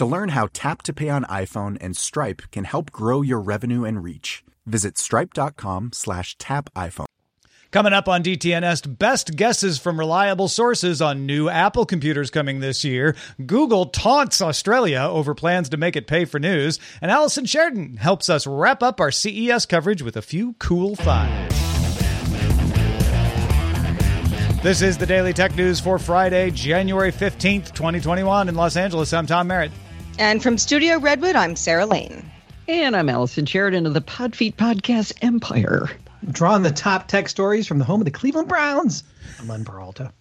To learn how Tap to Pay on iPhone and Stripe can help grow your revenue and reach, visit stripe.com slash tap iPhone. Coming up on DTNS, best guesses from reliable sources on new Apple computers coming this year. Google taunts Australia over plans to make it pay for news. And Allison Sheridan helps us wrap up our CES coverage with a few cool finds. This is the Daily Tech News for Friday, January 15th, 2021 in Los Angeles. I'm Tom Merritt. And from Studio Redwood, I'm Sarah Lane. And I'm Allison Sheridan of the Podfeet Podcast Empire drawing the top tech stories from the home of the Cleveland Browns. I'm Len Peralta.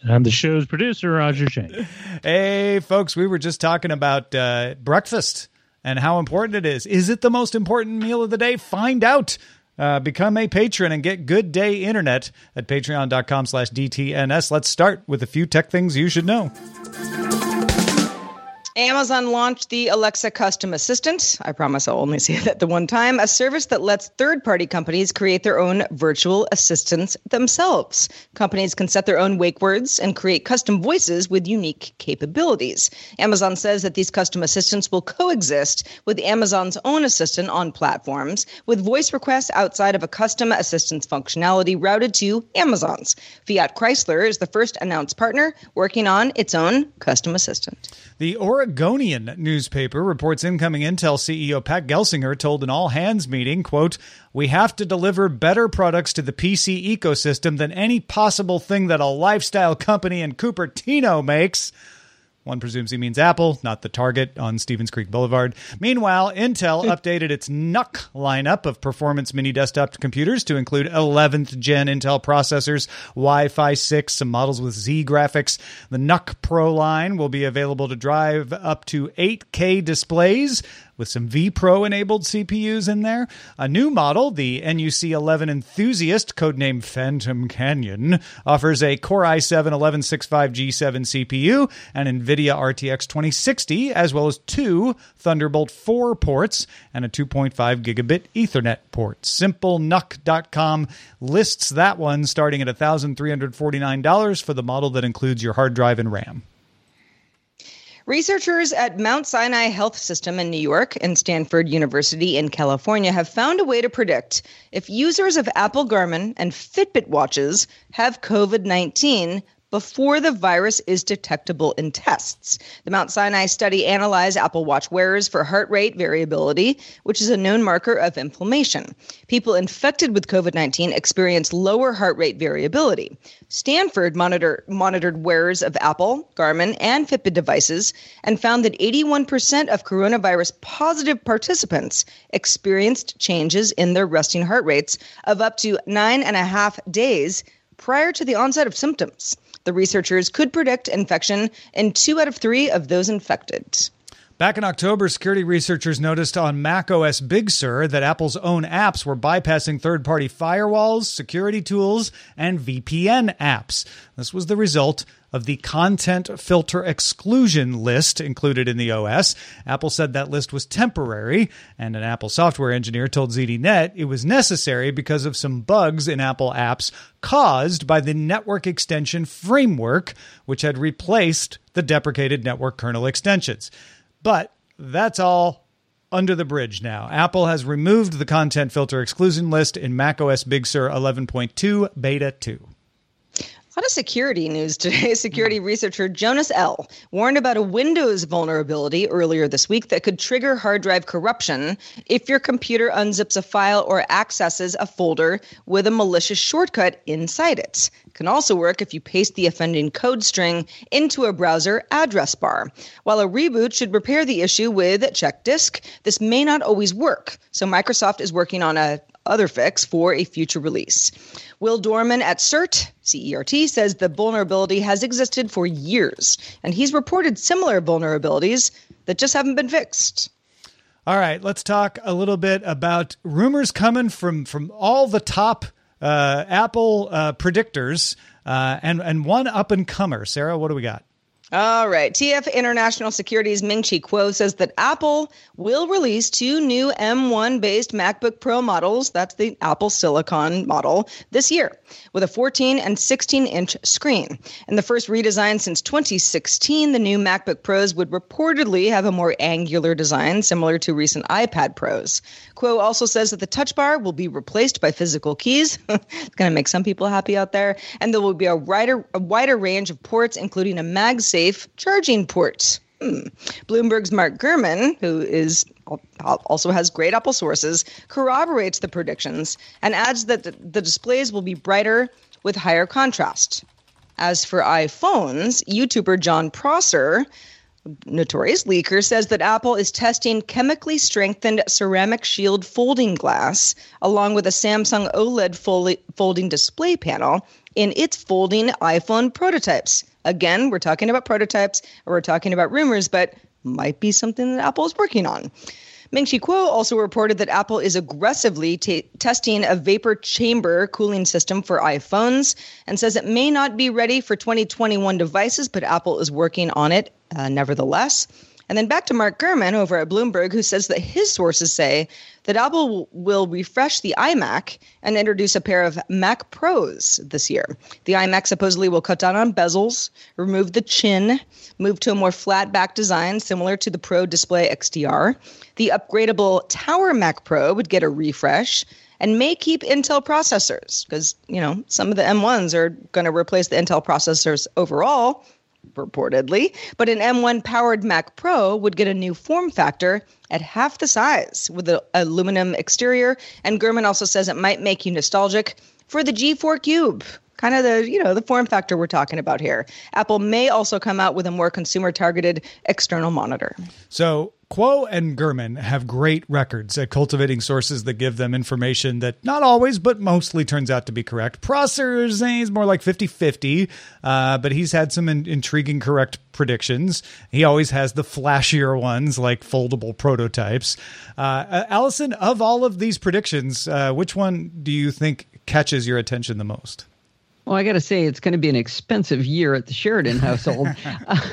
And I'm the show's producer, Roger Chang. hey, folks, we were just talking about uh, breakfast and how important it is. Is it the most important meal of the day? Find out. Uh, become a patron and get good day internet at patreon.com slash DTNS. Let's start with a few tech things you should know. Amazon launched the Alexa Custom Assistant. I promise I'll only say that the one time. A service that lets third party companies create their own virtual assistants themselves. Companies can set their own wake words and create custom voices with unique capabilities. Amazon says that these custom assistants will coexist with Amazon's own assistant on platforms, with voice requests outside of a custom assistance functionality routed to Amazon's. Fiat Chrysler is the first announced partner working on its own custom assistant. The Oregonian newspaper reports incoming Intel CEO Pat Gelsinger told an all hands meeting, quote, "We have to deliver better products to the PC ecosystem than any possible thing that a lifestyle company in Cupertino makes." One presumes he means Apple, not the Target on Stevens Creek Boulevard. Meanwhile, Intel hmm. updated its NUC lineup of performance mini desktop computers to include 11th gen Intel processors, Wi Fi 6, some models with Z graphics. The NUC Pro line will be available to drive up to 8K displays with some vPro enabled CPUs in there. A new model, the NUC 11 Enthusiast, codenamed Phantom Canyon, offers a Core i7 1165G7 CPU, an NVIDIA RTX 2060, as well as two Thunderbolt 4 ports and a 2.5 gigabit Ethernet port. SimpleNUC.com lists that one starting at $1,349 for the model that includes your hard drive and RAM. Researchers at Mount Sinai Health System in New York and Stanford University in California have found a way to predict if users of Apple Garmin and Fitbit watches have COVID 19 before the virus is detectable in tests. The Mount Sinai study analyzed Apple Watch wearers for heart rate variability, which is a known marker of inflammation. People infected with COVID 19 experience lower heart rate variability. Stanford monitor, monitored wearers of Apple, Garmin, and Fitbit devices and found that 81% of coronavirus positive participants experienced changes in their resting heart rates of up to nine and a half days prior to the onset of symptoms. The researchers could predict infection in two out of three of those infected. Back in October, security researchers noticed on macOS Big Sur that Apple's own apps were bypassing third party firewalls, security tools, and VPN apps. This was the result of the content filter exclusion list included in the OS. Apple said that list was temporary, and an Apple software engineer told ZDNet it was necessary because of some bugs in Apple apps caused by the network extension framework, which had replaced the deprecated network kernel extensions. But that's all under the bridge now. Apple has removed the content filter exclusion list in macOS Big Sur 11.2 Beta 2. A lot of security news today. Security hmm. researcher Jonas L. warned about a Windows vulnerability earlier this week that could trigger hard drive corruption if your computer unzips a file or accesses a folder with a malicious shortcut inside it. It can also work if you paste the offending code string into a browser address bar. While a reboot should repair the issue with check disk, this may not always work. So Microsoft is working on a other fix for a future release. Will Dormann at CERT, CERT, says the vulnerability has existed for years, and he's reported similar vulnerabilities that just haven't been fixed. All right, let's talk a little bit about rumors coming from from all the top uh, Apple uh, predictors uh, and and one up and comer. Sarah, what do we got? All right. TF International Securities Ming Chi Kuo says that Apple will release two new M1 based MacBook Pro models. That's the Apple Silicon model this year with a 14 and 16 inch screen. In the first redesign since 2016, the new MacBook Pros would reportedly have a more angular design similar to recent iPad Pros. Kuo also says that the touch bar will be replaced by physical keys. it's going to make some people happy out there. And there will be a wider, a wider range of ports, including a MagSafe safe charging port. Hmm. Bloomberg's Mark Gurman, who is also has great Apple sources, corroborates the predictions and adds that the displays will be brighter with higher contrast. As for iPhones, YouTuber Jon Prosser, notorious leaker, says that Apple is testing chemically strengthened ceramic shield folding glass along with a Samsung OLED folding display panel in its folding iPhone prototypes. Again, we're talking about prototypes or we're talking about rumors, but might be something that Apple is working on. Ming Chi Kuo also reported that Apple is aggressively t- testing a vapor chamber cooling system for iPhones and says it may not be ready for 2021 devices, but Apple is working on it uh, nevertheless. And then back to Mark Gurman over at Bloomberg, who says that his sources say that Apple will refresh the iMac and introduce a pair of Mac Pros this year. The iMac supposedly will cut down on bezels, remove the chin, move to a more flat back design similar to the Pro Display XDR. The upgradable Tower Mac Pro would get a refresh and may keep Intel processors because, you know, some of the M1s are going to replace the Intel processors overall reportedly, but an M1 powered Mac Pro would get a new form factor at half the size with an aluminum exterior. And Gurman also says it might make you nostalgic for the G4 Cube. Kind of the, you know, the form factor we're talking about here. Apple may also come out with a more consumer targeted external monitor. So Kuo and Gurman have great records at cultivating sources that give them information that not always, but mostly turns out to be correct. Prosser is more like 50 50, uh, but he's had some in- intriguing correct predictions. He always has the flashier ones like foldable prototypes. Uh, uh, Allison, of all of these predictions, uh, which one do you think catches your attention the most? Well, I got to say, it's going to be an expensive year at the Sheridan household.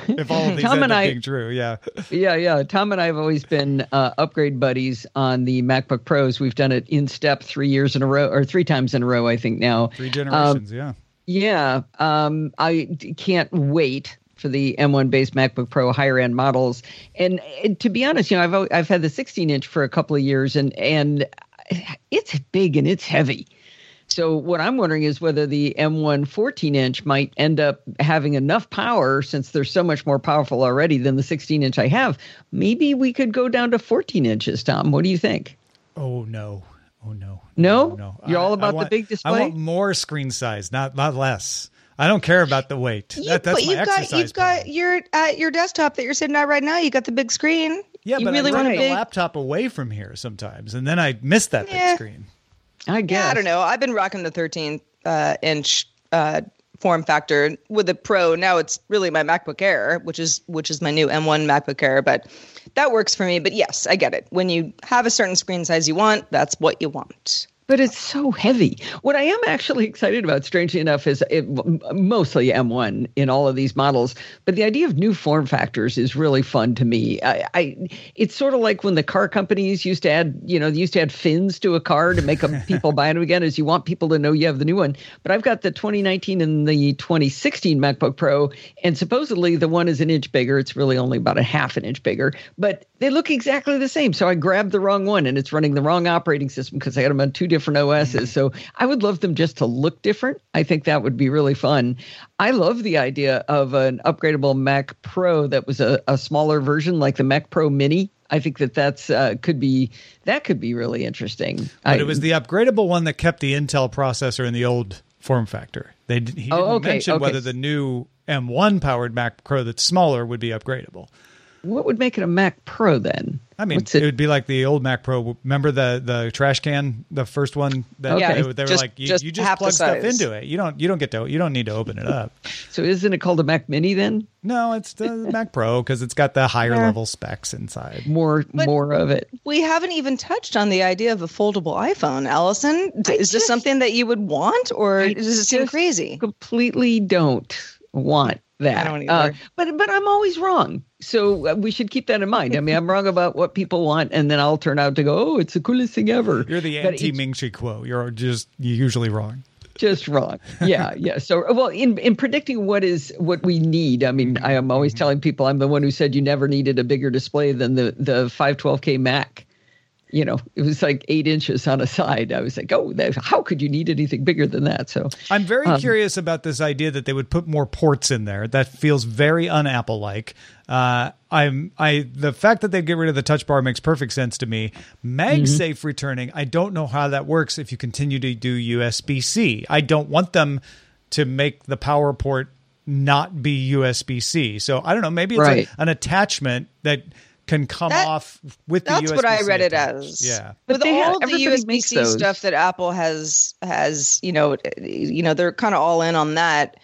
if all of these Tom up I, being true, yeah. yeah, yeah. Tom and I have always been uh, upgrade buddies on the MacBook Pros. We've done it in step three years in a row, or three times in a row, I think now. Three generations, um, yeah. Yeah. Um, I can't wait for the M1 based MacBook Pro higher end models. And, and, to be honest, you know, I've I've had the 16 inch for a couple of years, and and it's big and it's heavy. So what I'm wondering is whether the M1 14 inch might end up having enough power since they're so much more powerful already than the 16 inch I have. Maybe we could go down to 14 inches, Tom. What do you think? Oh no. Oh no. No? No. You're all about want, the big display? I want more screen size, not not less. I don't care about the weight. You, that, that's my you've got you've plan. got your at your desktop that you're sitting at right now. You got the big screen. Yeah, you but really I want the big... laptop away from here sometimes, and then I miss that yeah. big screen. I guess. Yeah, I don't know. I've been rocking the 13 uh, inch uh, form factor with the Pro. Now it's really my MacBook Air, which is which is my new M1 MacBook Air, but that works for me. But yes, I get it. When you have a certain screen size you want, that's what you want but it's so heavy. What I am actually excited about, strangely enough, is it, mostly M1 in all of these models. But the idea of new form factors is really fun to me. I, I it's sort of like when the car companies used to add, you know, they used to add fins to a car to make people buy them again, as you want people to know you have the new one. But I've got the 2019 and the 2016 MacBook Pro, and supposedly the one is an inch bigger. It's really only about a half an inch bigger, but they look exactly the same. So I grabbed the wrong one, and it's running the wrong operating system because I had them on two different OSs. Mm-hmm. So I would love them just to look different. I think that would be really fun. I love the idea of an upgradable Mac Pro that was a, a smaller version, like the Mac Pro Mini. I think that that's uh, could be that could be really interesting. But I, it was the upgradable one that kept the Intel processor in the old form factor. They he didn't oh, okay, mention okay. whether the new M1 powered Mac Pro that's smaller would be upgradable. What would make it a Mac Pro then? I mean, it? it? would be like the old Mac Pro. Remember the the trash can, the first one that okay. they, they, were just, like, you just, you just plug stuff into it. You don't you don't get to you don't need to open it up. so isn't it called a Mac Mini then? No, it's the Mac Pro because it's got the higher yeah. level specs inside. More but more of it. We haven't even touched on the idea of a foldable iPhone, Allison. I is just, this something that you would want, or I does it seem crazy? Completely don't want that. I don't either. Uh, but but I'm always wrong. So uh, we should keep that in mind. I mean, I'm wrong about what people want, and then I'll turn out to go, "Oh, it's the coolest thing ever." You're the anti Ming Chi Kuo. You're just you're usually wrong. Just wrong. Yeah, yeah. So, well, in in predicting what is what we need, I mean, I am always telling people I'm the one who said you never needed a bigger display than the the 512k Mac you know, it was like eight inches on a side. I was like, oh, that, how could you need anything bigger than that? So I'm very um, curious about this idea that they would put more ports in there. That feels very un-Apple like. Uh, I'm I the fact that they get rid of the touch bar makes perfect sense to me. MagSafe mm-hmm. returning, I don't know how that works if you continue to do USB C. I don't want them to make the power port not be USB C. So I don't know. Maybe it's right. a, an attachment that can come That- off with the That's USB-C what I read it attached. as. Yeah. But With they have- all the USB-C stuff that Apple has has, you know, you know, they're kind of all in on that.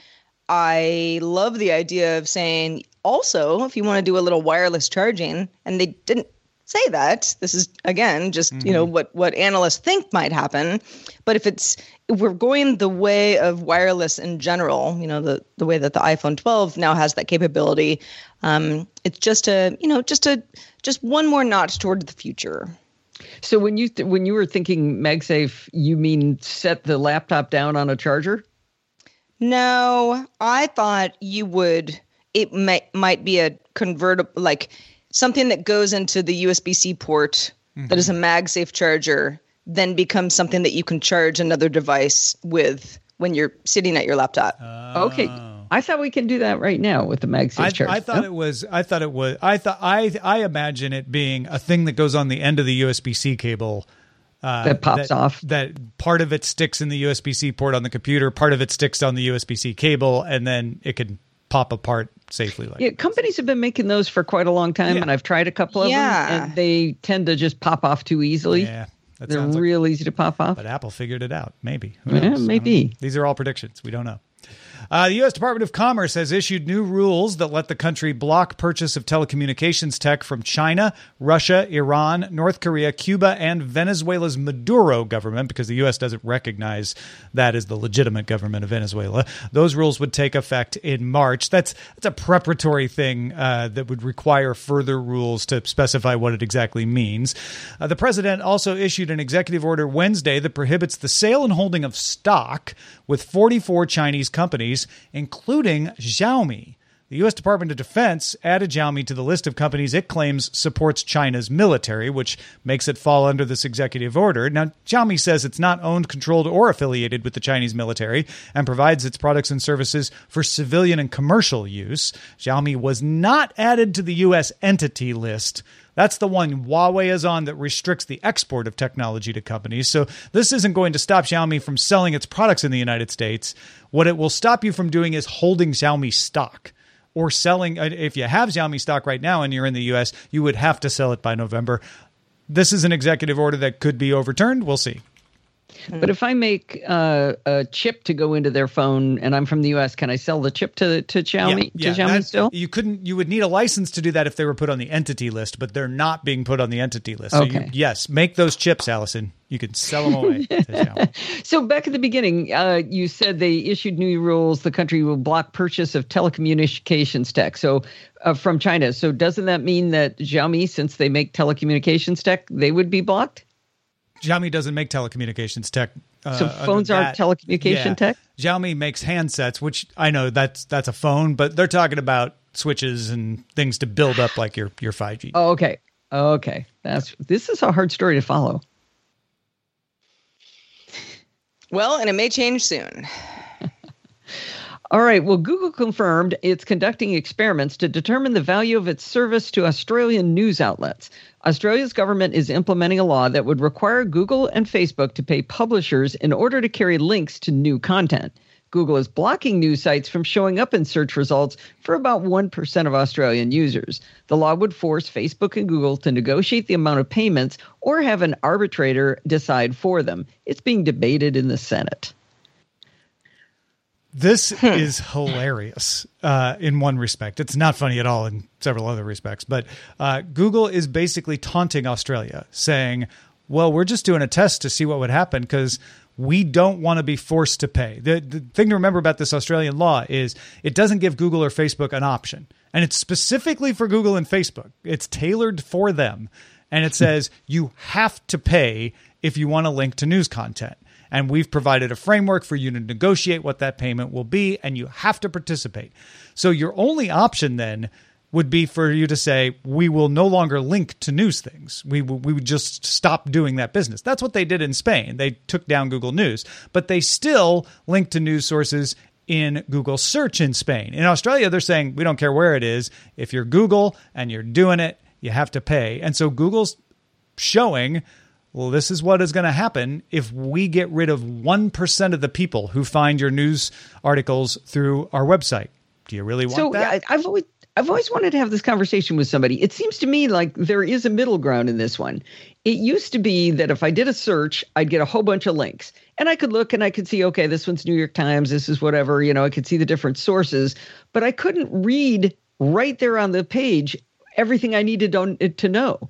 I love the idea of saying also if you want to do a little wireless charging, and they didn't say that. This is again just you know what what analysts think might happen, but if it's if we're going the way of wireless in general, you know the the way that the iPhone 12 now has that capability, um, it's just a you know just a just one more notch toward the future. So when you th- when you were thinking MagSafe, you mean set the laptop down on a charger? No, I thought you would. It might might be a convertible, like something that goes into the USB C port that is a MagSafe charger, then becomes something that you can charge another device with when you're sitting at your laptop. Okay, I thought we can do that right now with the MagSafe I, charger. I thought No? it was. I thought it was. I thought. I. I imagine it being a thing that goes on the end of the USB C cable. Uh, That pops off. That part of it sticks in the USB C port on the computer. Part of it sticks on the USB C cable, and then it can pop apart safely. Like Yeah, companies have been making those for quite a long time, Yeah. and I've tried a couple of them, and they tend to just pop off too easily. yeah, that They're sounds like- real easy to pop off. But Apple figured it out. Maybe. Who Yeah, knows? maybe. I don't know. These are all predictions. We don't know. Uh, the U.S. Department of Commerce has issued new rules that let the country block purchase of telecommunications tech from China, Russia, Iran, North Korea, Cuba, and Venezuela's Maduro government because the U.S. doesn't recognize that as the legitimate government of Venezuela. Those rules would take effect in March. That's that's a preparatory thing uh, that would require further rules to specify what it exactly means. Uh, the president also issued an executive order Wednesday that prohibits the sale and holding of stock with 44 Chinese companies, including Xiaomi. The U.S. Department of Defense added Xiaomi to the list of companies it claims supports China's military, which makes it fall under this executive order. Now, Xiaomi says it's not owned, controlled, or affiliated with the Chinese military and provides its products and services for civilian and commercial use. Xiaomi was not added to the U.S. entity list. That's the one Huawei is on that restricts the export of technology to companies. So this isn't going to stop Xiaomi from selling its products in the United States. What it will stop you from doing is holding Xiaomi stock or selling. uh, If you have Xiaomi stock right now and you're in the US, you would have to sell it by November. This is an executive order that could be overturned. We'll see. But if I make uh, a chip to go into their phone and I'm from the U.S., can I sell the chip to to Xiaomi to Xiaomi that's- still? You couldn't. You would need a license to do that if they were put on the entity list, but they're not being put on the entity list. So you, Okay. yes, make those chips, Allison. You can sell them away. to Xiaomi. So back at the beginning, uh, you said they issued new rules. The country will block purchase of telecommunications tech. So uh, from China. So doesn't that mean that Xiaomi, since they make telecommunications tech, they would be blocked? Xiaomi doesn't make telecommunications tech. Uh, So phones aren't that- telecommunication yeah. tech? Xiaomi makes handsets, which I know that's that's a phone, but they're talking about switches and things to build up like your your 5G. Oh, okay. Okay. That's this is a hard story to follow. Well, and it may change soon. All right. Well, Google confirmed it's conducting experiments to determine the value of its service to Australian news outlets. Australia's government is implementing a law that would require Google and Facebook to pay publishers in order to carry links to new content. Google is blocking news sites from showing up in search results for about 1% of Australian users. The law would force Facebook and Google to negotiate the amount of payments or have an arbitrator decide for them. It's being debated in the Senate. This is hilarious uh, in one respect. It's not funny at all in several other respects. But uh, Google is basically taunting Australia, saying, well, we're just doing a test to see what would happen because we don't want to be forced to pay. The, the thing to remember about this Australian law is it doesn't give Google or Facebook an option. And it's specifically for Google and Facebook, it's tailored for them. And it says you have to pay if you want to link to news content and we've provided a framework for you to negotiate what that payment will be and you have to participate so your only option then would be for you to say we will no longer link to news things we, w- we would just stop doing that business that's what they did in spain they took down google news but they still link to news sources in Google search in Spain. In Australia, they're saying we don't care where it is. If you're Google and you're doing it, you have to pay. And so Google's showing well, this is what is going to happen if we get rid of 1% of the people who find your news articles through our website. Do you really want so that? I, I've always I've always wanted to have this conversation with somebody. It seems to me like there is a middle ground in this one. It used to be that if I did a search, I'd get a whole bunch of links, and I could look and I could see, okay, this one's New York Times, this is whatever, you know, I could see the different sources, but I couldn't read right there on the page everything I needed to know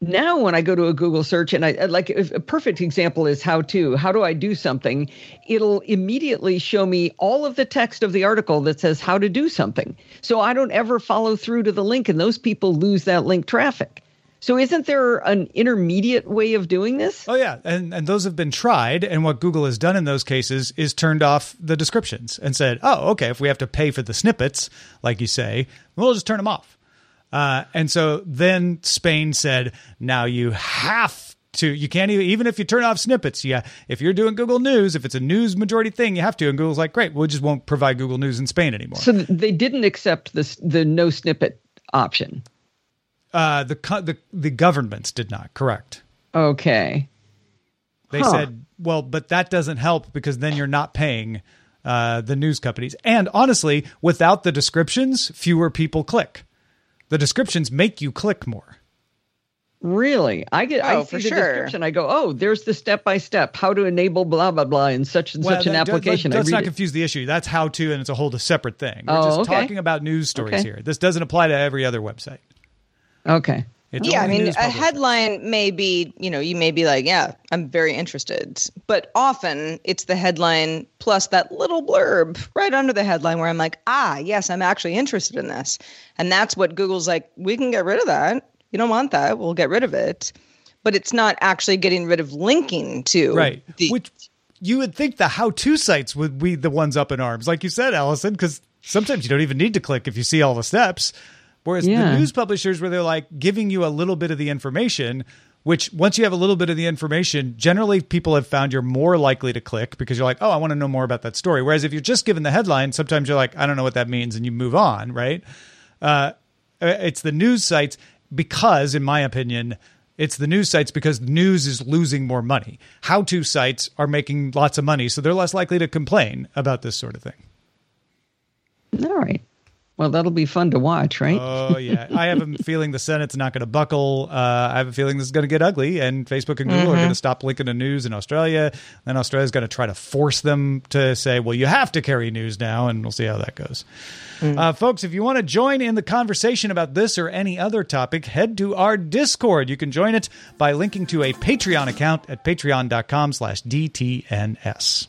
now when i go to a google search and i uh, like if- a perfect example is how to how do i do something? It'll immediately show me all of the text of the article that says how to do something. So i don't ever follow through to the link and those people lose that link traffic. So isn't there an intermediate way of doing this? Oh yeah, and and those have been tried. And what Google has done in those cases is turned off the descriptions and said, "Oh, okay, if we have to pay for the snippets, like you say, we'll just turn them off." Uh, and so then Spain said, "Now you have to. You can't even even if you turn off snippets. Yeah, if you're doing Google News, if it's a news majority thing, you have to." And Google's like, "Great, we just won't provide Google News in Spain anymore." so they didn't accept this the no snippet option uh, the the the governments did not. Correct. okay They Huh. said, well, but that doesn't help because then you're not paying uh, the news companies. And honestly, without the descriptions, fewer people click. The descriptions make you click more. Really? I get I Oh, see for the sure. description. I go, oh, there's the step by step how to enable blah blah blah in such and such an application. Let's not it. confuse the issue. That's how to, and it's a whole separate thing. We're Oh, just okay. talking about news stories Okay. here. This doesn't apply to every other website. Okay. It's yeah, I mean, a headline may be, you know, you may be like, yeah, I'm very interested. But often it's the headline plus that little blurb right under the headline where I'm like, ah, yes, I'm actually interested in this. And that's what Google's like, we can get rid of that. You don't want that. We'll get rid of it. But it's not actually getting rid of linking to right? the Which you would think the how-to sites would be the ones up in arms, like you said, Allison, because sometimes you don't even need to click if you see all the steps. Whereas Yeah. the news publishers, where they're like giving you a little bit of the information, which once you have a little bit of the information, generally people have found you're more likely to click because you're like, oh, I want to know more about that story. Whereas if you're just given the headline, sometimes you're like, I don't know what that means, and you move on, right? Uh, it's the news sites because, in my opinion, it's the news sites because news is losing more money. How to sites are making lots of money, so they're less likely to complain about this sort of thing. All right. Well, that'll be fun to watch, right? Oh yeah, I have a feeling the Senate's not going to buckle. Uh, I have a feeling this is going to get ugly, and Facebook and Google Mm-hmm. are going to stop linking to news in Australia. Then Australia's going to try to force them to say, "Well, you have to carry news now," and we'll see how that goes. Mm. Uh, folks, if you want to join in the conversation about this or any other topic, head to our Discord. You can join it by linking to a Patreon account at patreon.com slash DTNS.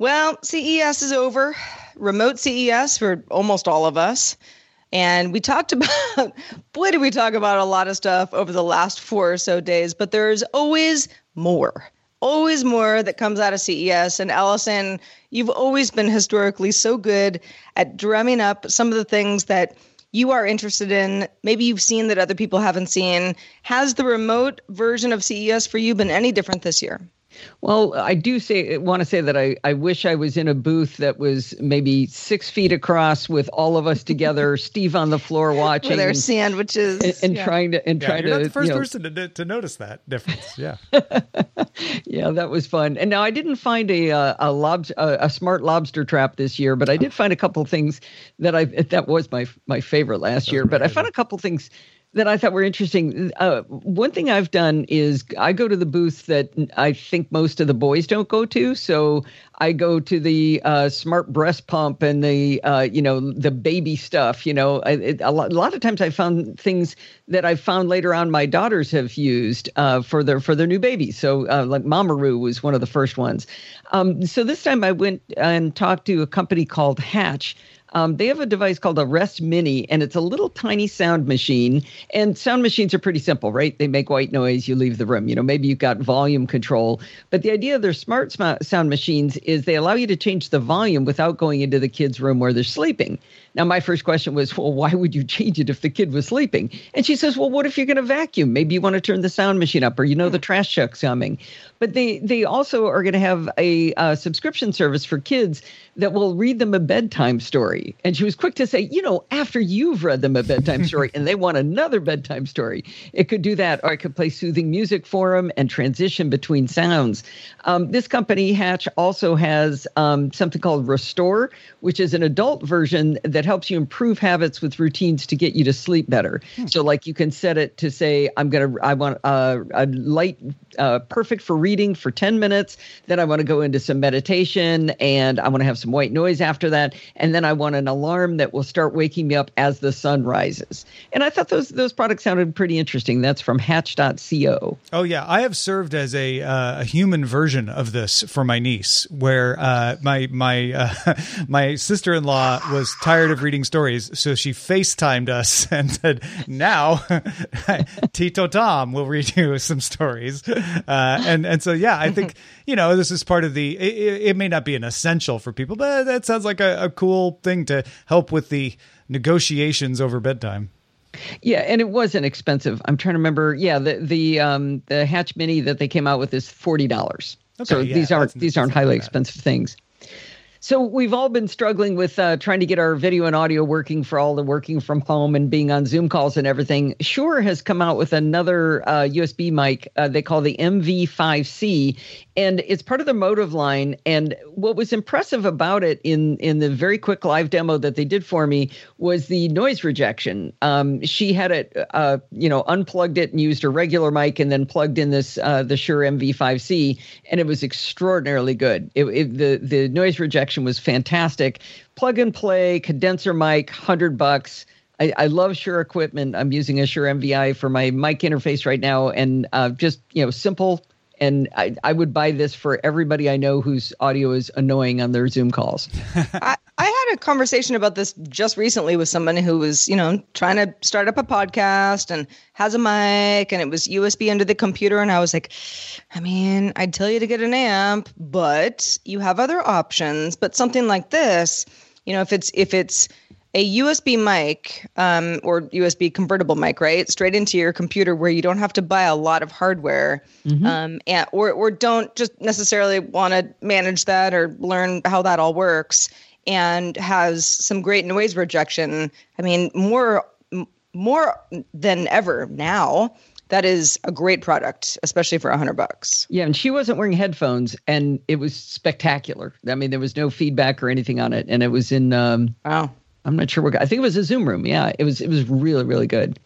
Well, CES is over, remote CES for almost all of us. And we talked about, boy, did we talk about a lot of stuff over the last four or so days, but there's always more, always more that comes out of CES. And Allison, you've always been historically so good at drumming up some of the things that you are interested in. Maybe you've seen that other people haven't seen. Has the remote version of CES for you been any different this year? Well, I do say want to say that I, I wish I was in a booth that was maybe six feet across with all of us together, Steve on the floor watching, With our and, sandwiches. and, and yeah. trying to and Yeah, trying you're not to the first you know, person to, to notice that difference. Yeah. yeah, that was fun. And now I didn't find a uh, a lob a, a smart lobster trap this year, but I did find a couple things that I that was my my favorite last year. But I found a couple things that I thought were interesting. Uh, one thing I've done is I go to the booth that I think most of the boys don't go to. So I go to the uh, smart breast pump and the uh, you know the baby stuff. You know, I, it, a, lot, a lot of times I found things that I found later on my daughters have used uh, for their for their new babies. So uh, like Mamaroo was one of the first ones. Um, so this time I went and talked to a company called Hatch. Um, they have a device called a Rest Mini, and it's a little tiny sound machine. And sound machines are pretty simple, right? They make white noise, you leave the room. You know, maybe you've got volume control. But the idea of their smart sm- sound machines is they allow you to change the volume without going into the kid's room where they're sleeping. Now, my first question was, well, why would you change it if the kid was sleeping? And she says, well, what if you're going to vacuum? Maybe you want to turn the sound machine up, or you know the trash truck's coming. But they they also are going to have a uh, subscription service for kids that will read them a bedtime story. And she was quick to say, you know, after you've read them a bedtime story and they want another bedtime story, it could do that, or it could play soothing music for them and transition between sounds. Um, this company, Hatch, also has um, something called Restore, which is an adult version that helps you improve habits with routines to get you to sleep better. So, like, you can set it to say, I'm going to, I want uh, a light, uh, perfect for reading for 10 minutes. Then I want to go into some meditation and I want to have some white noise after that. And then I want want an alarm that will start waking me up as the sun rises. And I thought those those products sounded pretty interesting. That's from Hatch.co. Oh yeah, I have served as a, uh, a human version of this for my niece, where uh, my my uh, my sister in law was tired of reading stories, so she FaceTimed us and said, "Now, Tito Tom will read you some stories." Uh, and and so yeah, I think you know this is part of the. It, it may not be an essential for people, but that sounds like a, a cool thing to help with the negotiations over bedtime. Yeah, and it wasn't expensive. I'm trying to remember. Yeah, the the um the Hatch Mini that they came out with is forty dollars. Okay, so yeah, these aren't these aren't highly expensive things. So we've all been struggling with uh, trying to get our video and audio working for all the working from home and being on Zoom calls and everything. Shure has come out with another uh, USB mic uh, they call the MV5C, and it's part of the Motiv line. And what was impressive about it in in the very quick live demo that they did for me was the noise rejection. Um, she had it, uh, you know, unplugged it and used a regular mic, and then plugged in this uh, the Shure MV5C, and it was extraordinarily good. It, it, the the noise rejection was fantastic. Plug and play condenser mic, hundred bucks. I, I love Shure equipment. I'm using a Shure MVI for my mic interface right now, and uh, just you know, simple. And I, I would buy this for everybody I know whose audio is annoying on their Zoom calls. I, I had a conversation about this just recently with someone who was, you know, trying to start up a podcast and has a mic and it was USB under the computer. And I was like, I mean, I'd tell you to get an amp, but you have other options. But something like this, you know, if it's, if it's, a USB mic um, or USB convertible mic, right, straight into your computer, where you don't have to buy a lot of hardware, um, and or or don't just necessarily want to manage that or learn how that all works, and has some great noise rejection. I mean, more more than ever now. That is a great product, especially for a hundred bucks. Yeah, and she wasn't wearing headphones, and it was spectacular. I mean, there was no feedback or anything on it, and it was in. Um, Wow. I'm not sure what. I think it was a Zoom room. Yeah, it was. It was really, really good.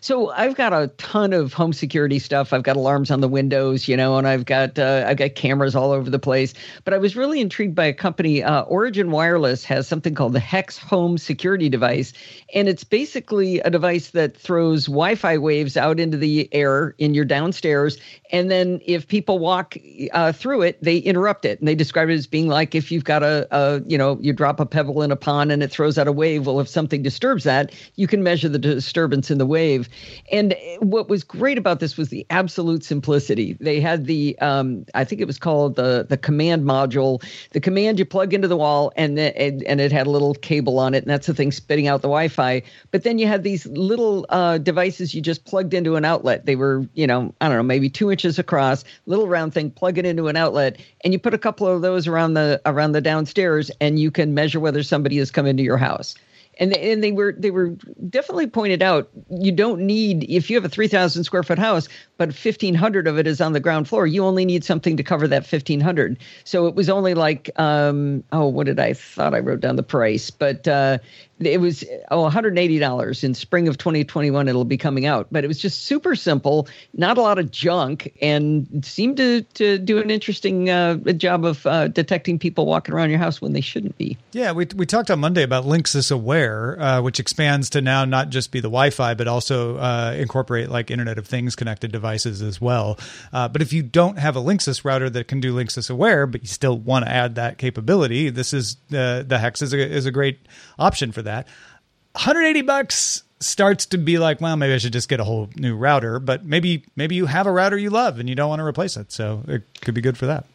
So I've got a ton of home security stuff. I've got alarms on the windows, you know, and I've got uh, I've got cameras all over the place. But I was really intrigued by a company. Uh, Origin Wireless has something called the Hex Home Security Device, and it's basically a device that throws Wi-Fi waves out into the air in your downstairs, and then if people walk uh, through it, they interrupt it, and they describe it as being like if you've got a, a you know you drop a pebble in a pond and it throws out a wave. Well, if something disturbs that, you can measure the disturbance in the wave. And what was great about this was the absolute simplicity. They had the um, I think it was called the the command module. The command you plug into the wall, and the, and, and it had a little cable on it, and that's the thing spitting out the Wi-Fi. But then you had these little uh, devices you just plugged into an outlet. They were you know I don't know maybe two inches across, little round thing. Plug it into an outlet, and you put a couple of those around the around the downstairs, and you can measure whether somebody has come into your house and they, and they were they were definitely pointed out you don't need if you have a 3000 square foot house but 1500 of it is on the ground floor you only need something to cover that 1500 so it was only like um oh what did i thought i wrote down the price but uh it was oh $180 in spring of 2021 it'll be coming out but it was just super simple not a lot of junk and seemed to to do an interesting uh, job of uh, detecting people walking around your house when they shouldn't be Yeah, we we talked on Monday about Linksys Aware, uh, which expands to now not just be the Wi-Fi, but also uh, incorporate like Internet of Things connected devices as well. Uh, but if you don't have a Linksys router that can do Linksys Aware, but you still want to add that capability, this is uh, the Hex is a, is a great option for that. 180 bucks starts to be like, well, maybe I should just get a whole new router. But maybe maybe you have a router you love and you don't want to replace it, so it could be good for that.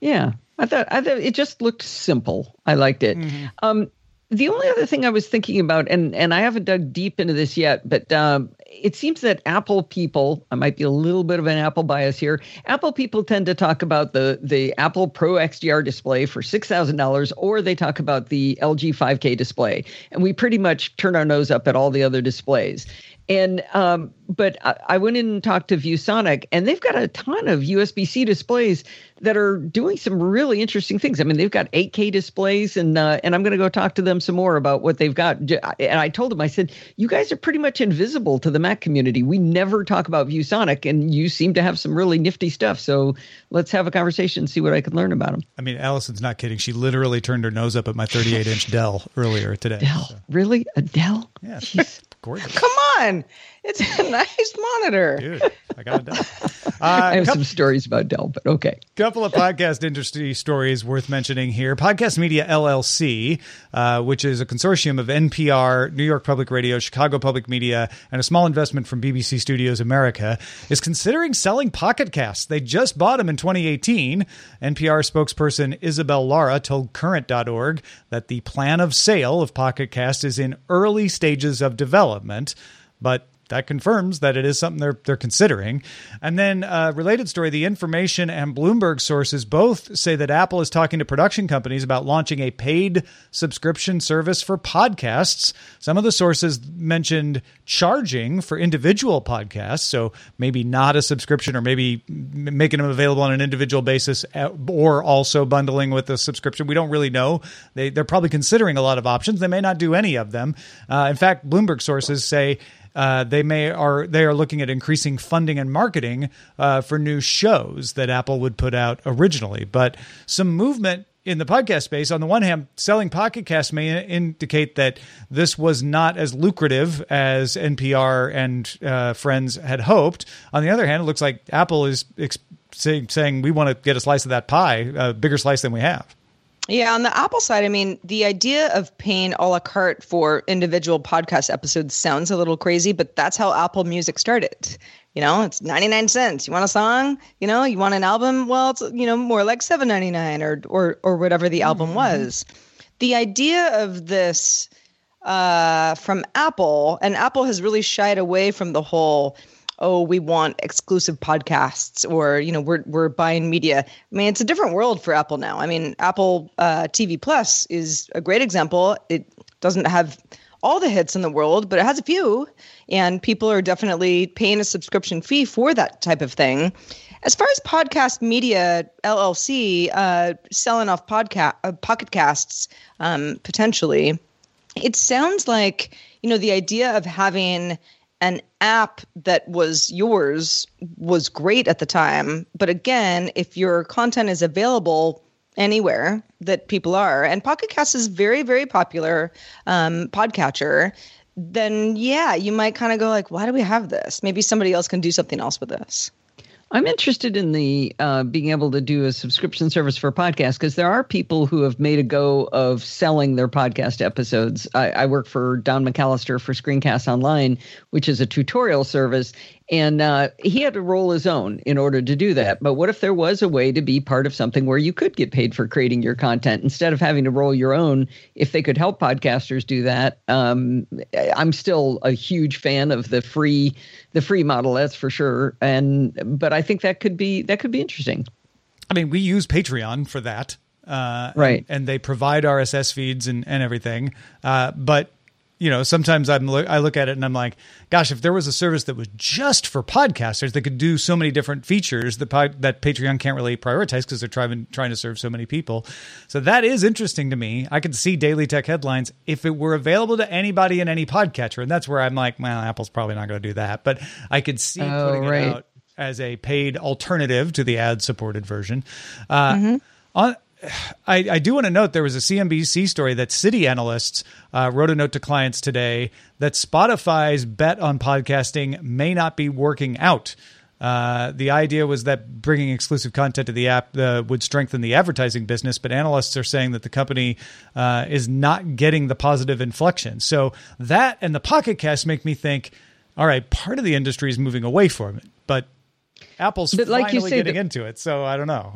Yeah, I thought I thought it just looked simple. I liked it. Um, the only other thing I was thinking about, and and I haven't dug deep into this yet, but um, it seems that Apple people, I might be a little bit of an Apple bias here. Apple people tend to talk about the the Apple Pro XDR display for six thousand dollars, or they talk about the LG 5K display, and we pretty much turn our nose up at all the other displays. And um, but I, I went in and talked to ViewSonic, and they've got a ton of USB C displays that are doing some really interesting things. I mean, they've got 8K displays, and uh, and I'm going to go talk to them some more about what they've got. And I told them, I said, you guys are pretty much invisible to the Mac community. We never talk about ViewSonic, and you seem to have some really nifty stuff. So let's have a conversation and see what I can learn about them. I mean, Allison's not kidding. She literally turned her nose up at my 38 inch Dell earlier today. Dell, so. really? A Dell? Yeah, Jeez. Gorgeous. Come on. It's a nice monitor. Dude, I got it done. Uh, I have couple, some stories about Dell, but okay. couple of podcast industry stories worth mentioning here. Podcast Media LLC, uh, which is a consortium of NPR, New York Public Radio, Chicago Public Media, and a small investment from BBC Studios America, is considering selling Pocket Casts. They just bought them in 2018. NPR spokesperson Isabel Lara told Current.org that the plan of sale of Pocket Cast is in early stages of development, but that confirms that it is something they're they're considering. And then, uh, related story: the information and Bloomberg sources both say that Apple is talking to production companies about launching a paid subscription service for podcasts. Some of the sources mentioned charging for individual podcasts, so maybe not a subscription, or maybe making them available on an individual basis, uh, or also bundling with a subscription. We don't really know. They they're probably considering a lot of options. They may not do any of them. Uh, in fact, Bloomberg sources say. Uh, they may are they are looking at increasing funding and marketing uh, for new shows that Apple would put out originally. But some movement in the podcast space, on the one hand, selling Pocket may indicate that this was not as lucrative as NPR and uh, friends had hoped. On the other hand, it looks like Apple is ex- saying, saying we want to get a slice of that pie, a bigger slice than we have. Yeah, on the Apple side, I mean, the idea of paying a la carte for individual podcast episodes sounds a little crazy, but that's how Apple Music started. You know, it's 99 cents. You want a song? You know, you want an album? Well, it's, you know, more like 7.99 or or or whatever the album mm-hmm. was. The idea of this uh, from Apple, and Apple has really shied away from the whole oh, we want exclusive podcasts or, you know, we're, we're buying media. I mean, it's a different world for Apple now. I mean, Apple uh, TV Plus is a great example. It doesn't have all the hits in the world, but it has a few. And people are definitely paying a subscription fee for that type of thing. As far as Podcast Media LLC uh, selling off podcast uh, pocket casts um, potentially, it sounds like you know the idea of having an app that was yours was great at the time. But again, if your content is available anywhere that people are, and Pocket Cast is very, very popular um, podcatcher, then yeah, you might kind of go like, why do we have this? Maybe somebody else can do something else with this. I'm interested in the uh, being able to do a subscription service for podcasts because there are people who have made a go of selling their podcast episodes. I, I work for Don McAllister for Screencast Online, which is a tutorial service, and uh, he had to roll his own in order to do that. But what if there was a way to be part of something where you could get paid for creating your content instead of having to roll your own? If they could help podcasters do that, um, I'm still a huge fan of the free the free model. That's for sure. And but I think that could be that could be interesting. I mean, we use Patreon for that. Uh, right. And, and, they provide RSS feeds and, and everything. Uh, but you know, sometimes I'm I look at it and I'm like, gosh, if there was a service that was just for podcasters that could do so many different features that that Patreon can't really prioritize because they're trying trying to serve so many people. So that is interesting to me. I could see daily tech headlines if it were available to anybody in any podcatcher, and that's where I'm like, well, Apple's probably not going to do that, but I could see oh, putting right. it out as a paid alternative to the ad supported version. Uh, mm-hmm. On I, I, do want to note there was a CNBC story that Citi analysts uh, wrote a note to clients today that Spotify's bet on podcasting may not be working out. Uh, the idea was that bringing exclusive content to the app uh, would strengthen the advertising business, but analysts are saying that the company uh, is not getting the positive inflection. So that and the Pocket Cast make me think, all right, part of the industry is moving away from it, but Apple's but like finally you say, getting the, into it. So I don't know.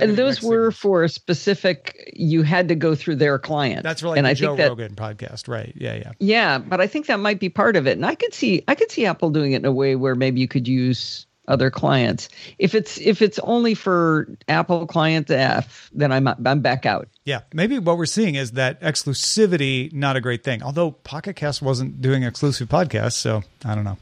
And those were for a specific. You had to go through their client. That's really and I Joe think that, Rogan podcast, right? Yeah, yeah, yeah. But I think that might be part of it. And I could see, I could see Apple doing it in a way where maybe you could use other clients. If it's if it's only for Apple client F, then I'm I'm back out. Yeah, maybe what we're seeing is that exclusivity not a great thing. Although Pocket Cast wasn't doing exclusive podcasts, so I don't know.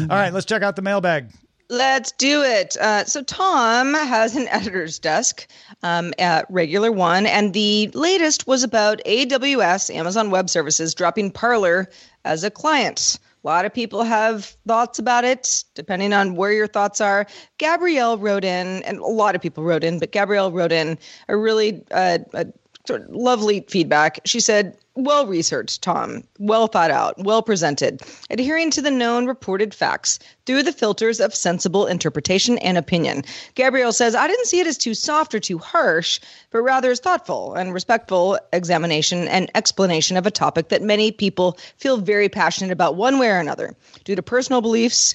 All right, let's check out the mailbag. Let's do it. Uh, so, Tom has an editor's desk um, at Regular One, and the latest was about AWS, Amazon Web Services, dropping Parler as a client. A lot of people have thoughts about it, depending on where your thoughts are. Gabrielle wrote in, and a lot of people wrote in, but Gabrielle wrote in a really uh, a sort of lovely feedback. She said, well researched, Tom, well thought out, well presented, adhering to the known reported facts through the filters of sensible interpretation and opinion. Gabrielle says, I didn't see it as too soft or too harsh, but rather as thoughtful and respectful examination and explanation of a topic that many people feel very passionate about one way or another due to personal beliefs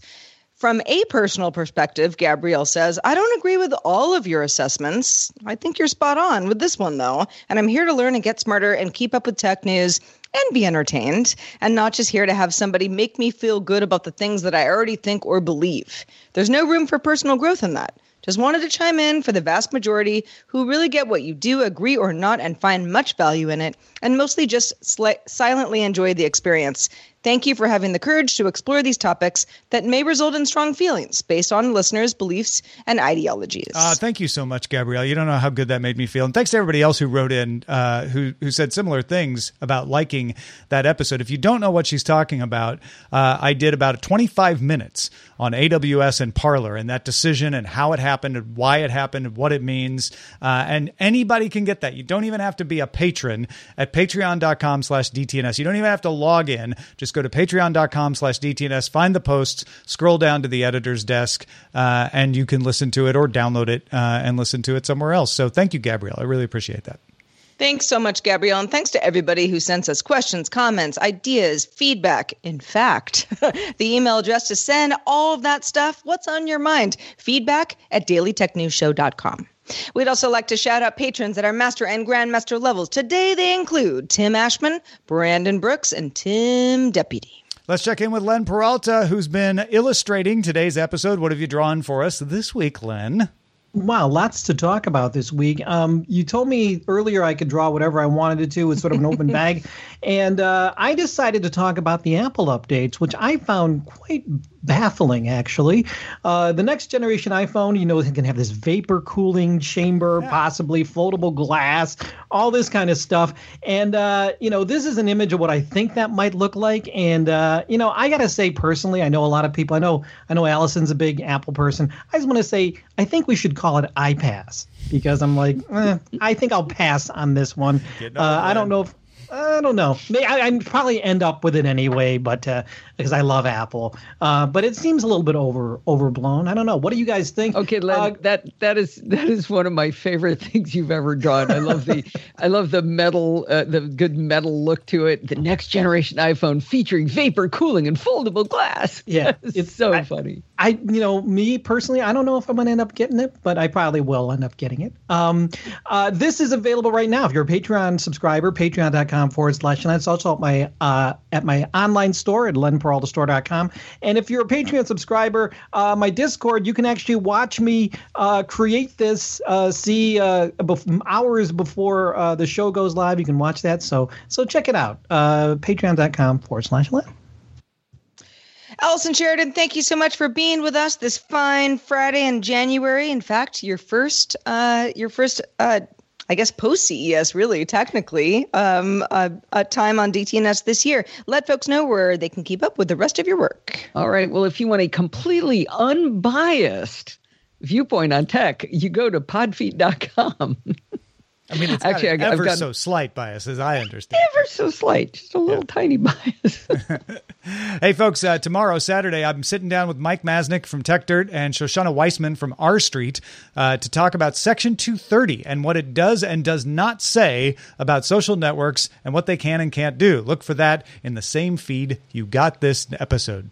from a personal perspective, Gabrielle says, I don't agree with all of your assessments. I think you're spot on with this one, though. And I'm here to learn and get smarter and keep up with tech news and be entertained, and not just here to have somebody make me feel good about the things that I already think or believe. There's no room for personal growth in that. Just wanted to chime in for the vast majority who really get what you do, agree or not, and find much value in it, and mostly just sli- silently enjoy the experience. Thank you for having the courage to explore these topics that may result in strong feelings based on listeners' beliefs and ideologies. Uh, thank you so much, Gabrielle. You don't know how good that made me feel. And thanks to everybody else who wrote in, uh, who who said similar things about liking that episode. If you don't know what she's talking about, uh, I did about 25 minutes on AWS and Parler and that decision and how it happened and why it happened and what it means. Uh, and anybody can get that. You don't even have to be a patron at patreon.com slash DTNS. You don't even have to log in. Just go to patreon.com slash DTNS, find the posts, scroll down to the editor's desk, uh, and you can listen to it or download it uh, and listen to it somewhere else. So thank you, Gabrielle. I really appreciate that. Thanks so much, Gabrielle. And thanks to everybody who sends us questions, comments, ideas, feedback. In fact, the email address to send all of that stuff, what's on your mind? Feedback at dailytechnewsshow.com. We'd also like to shout out patrons at our master and grandmaster levels. Today they include Tim Ashman, Brandon Brooks, and Tim Deputy. Let's check in with Len Peralta, who's been illustrating today's episode. What have you drawn for us this week, Len? Wow, lots to talk about this week. Um, you told me earlier I could draw whatever I wanted to do. It's sort of an open bag. And uh, I decided to talk about the Apple updates, which I found quite baffling, actually. Uh, the next generation iPhone, you know, it can have this vapor cooling chamber, yeah. possibly foldable glass, all this kind of stuff. And, uh, you know, this is an image of what I think that might look like. And, uh, you know, I got to say personally, I know a lot of people, I know, I know Allison's a big Apple person. I just want to say, I think we should call it iPass because I'm like, eh, I think I'll pass on this one. Uh, I don't know if I don't know. I, would probably end up with it anyway, but uh, because I love Apple. Uh, but it seems a little bit over overblown. I don't know. What do you guys think? Okay, Len, uh, that that is that is one of my favorite things you've ever drawn. I love the I love the metal, uh, the good metal look to it. The next generation iPhone featuring vapor cooling and foldable glass. Yeah, it's so I, funny. I, you know, me personally, I don't know if I'm going to end up getting it, but I probably will end up getting it. Um, uh, this is available right now. If you're a Patreon subscriber, patreon.com forward slash, and it's also at my uh, at my online store at lenperaltastore.com. And if you're a Patreon subscriber, uh, my Discord, you can actually watch me uh, create this. Uh, see uh, bef- hours before uh, the show goes live, you can watch that. So so check it out. Uh, Patreon.com forward slash len. Allison Sheridan, thank you so much for being with us this fine Friday in January. In fact, your first, uh, your first, uh, I guess, post CES, really, technically, um, uh, a time on DTNS this year. Let folks know where they can keep up with the rest of your work. All right. Well, if you want a completely unbiased viewpoint on tech, you go to podfeet.com. I mean, it's actually ever got, so slight bias, as I understand. Ever so slight, just a little yeah. tiny bias. hey, folks! Uh, tomorrow, Saturday, I'm sitting down with Mike Masnick from Techdirt and Shoshana Weissman from R Street uh, to talk about Section 230 and what it does and does not say about social networks and what they can and can't do. Look for that in the same feed you got this episode.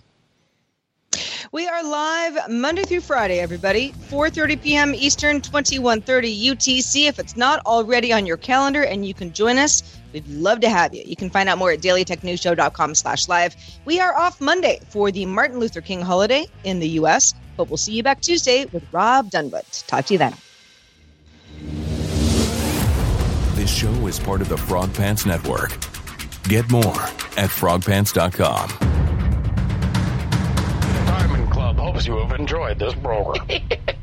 We are live Monday through Friday, everybody. 4:30 p.m. Eastern, 21:30 UTC. If it's not already on your calendar and you can join us, we'd love to have you. You can find out more at dailytechnewsshow.com/live. We are off Monday for the Martin Luther King holiday in the U.S., but we'll see you back Tuesday with Rob Dunwood. Talk to you then. This show is part of the Frog Pants Network. Get more at frogpants.com. Diamond Club hopes you have enjoyed this program.